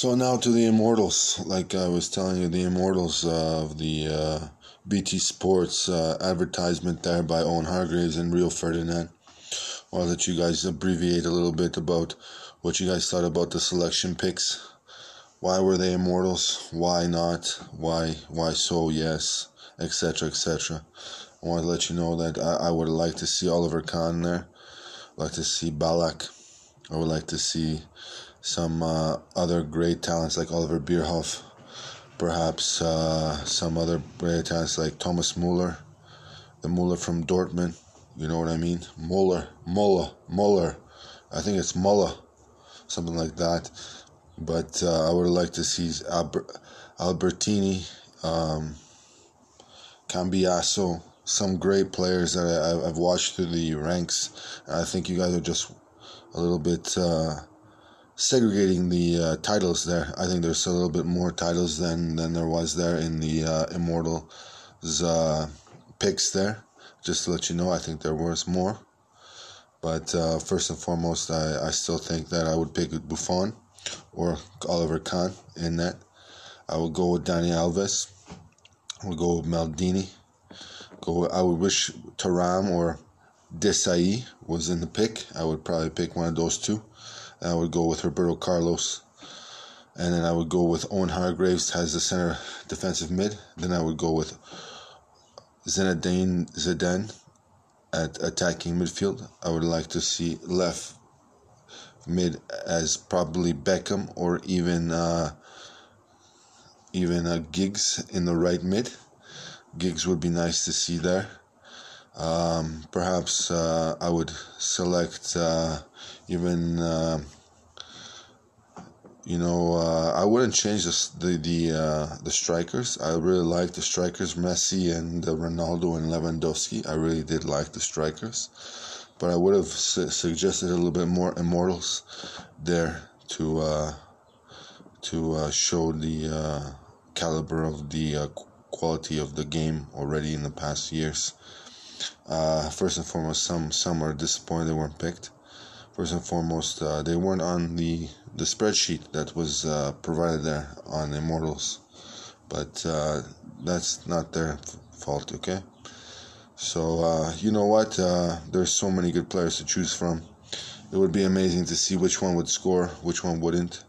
So now to the Immortals. Like I was telling you, the Immortals of the uh, BT Sports uh, advertisement there by Owen Hargreaves and Rio Ferdinand. I'll let you guys abbreviate a little bit about what you guys thought about the selection picks. Why were they Immortals? Why not? Why why so? Yes, etc. etc. I want to let you know that I, I would like to see Oliver Kahn there. I'd like to see Ballack. I would like to see some uh, other great talents like Oliver Bierhoff, perhaps uh, some other great talents like Thomas Muller, the Muller from Dortmund. You know what I mean? Muller, Muller, Muller. I think it's Muller, something like that. But uh, I would like to see Alber- Albertini, um, Cambiasso, some great players that I, have watched through the ranks. I think you guys are just a little bit uh, segregating the uh, titles there. I think there's a little bit more titles than than there was there in the uh, Immortals uh, picks there. Just to let you know, I think there was more. But uh, first and foremost, I, I still think that I would pick Buffon or Oliver Kahn in that. I would go with Dani Alves. I would go with Maldini. Go. I would wish Thuram or Desailly was in the pick. I would probably pick one of those two. I would go with Roberto Carlos. And then I would go with Owen Hargreaves as the center defensive mid. Then I would go with Zinedine Zidane at attacking midfield. I would like to see left mid as probably Beckham or even uh, even uh, Giggs in the right mid. Giggs would be nice to see there. Um, perhaps uh, I would select uh, even uh, you know uh, I wouldn't change the the the, uh, the strikers. I really like the strikers, Messi and uh, Ronaldo and Lewandowski. I really did like the strikers, but I would have su- suggested a little bit more immortals there to to show the caliber of the quality of the game already in the past years. Uh, first and foremost, some some are disappointed they weren't picked. First and foremost, uh, they weren't on the the spreadsheet that was uh, provided there on Immortals, but uh, that's not their fault. Okay, so uh, you know what? Uh, there's so many good players to choose from. It would be amazing to see which one would score, which one wouldn't.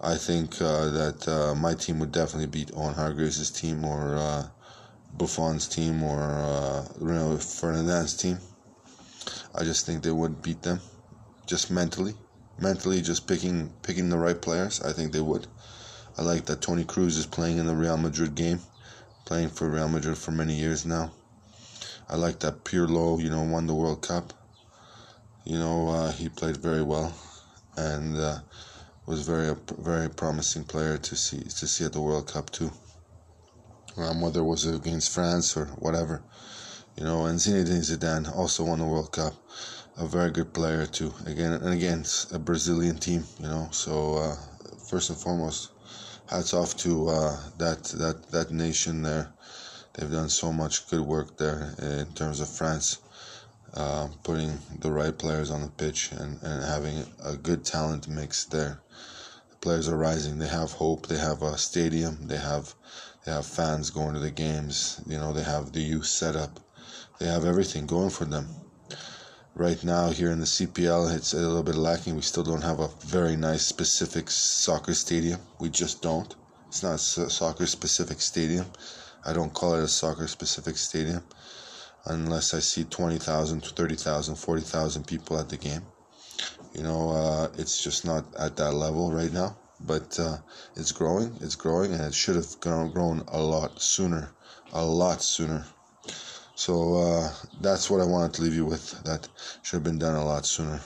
I think that my team would definitely beat Owen Hargreaves' team or Buffon's team or uh, Ferdinand's team. I just think they would beat them, just mentally, mentally, just picking picking the right players. I think they would. I like that Toni Kroos is playing in the Real Madrid game, playing for Real Madrid for many years now. I like that Pirlo, you know, won the World Cup. You know, uh, he played very well, and uh, was very a very promising player to see to see at the World Cup too um, whether it was against France or whatever. You know, and Zinedine Zidane also won the World Cup. A very good player too. Again and again, a Brazilian team. You know, so uh, first and foremost, hats off to uh, that that that nation there. They've done so much good work there in terms of France, uh, putting the right players on the pitch and, and having a good talent mix there. The players are rising. They have hope. They have a stadium. They have they have fans going to the games. You know, they have the youth set up. They have everything going for them. Right now, here in the CPL, it's a little bit lacking. We still don't have a very nice specific soccer stadium. We just don't. It's not a soccer specific stadium. I don't call it a soccer specific stadium unless I see 20,000, 30,000, 40,000 people at the game. You know, uh, it's just not at that level right now but uh, it's growing, it's growing, and it should have grown a lot sooner, a lot sooner. So uh, that's what I wanted to leave you with. That should have been done a lot sooner.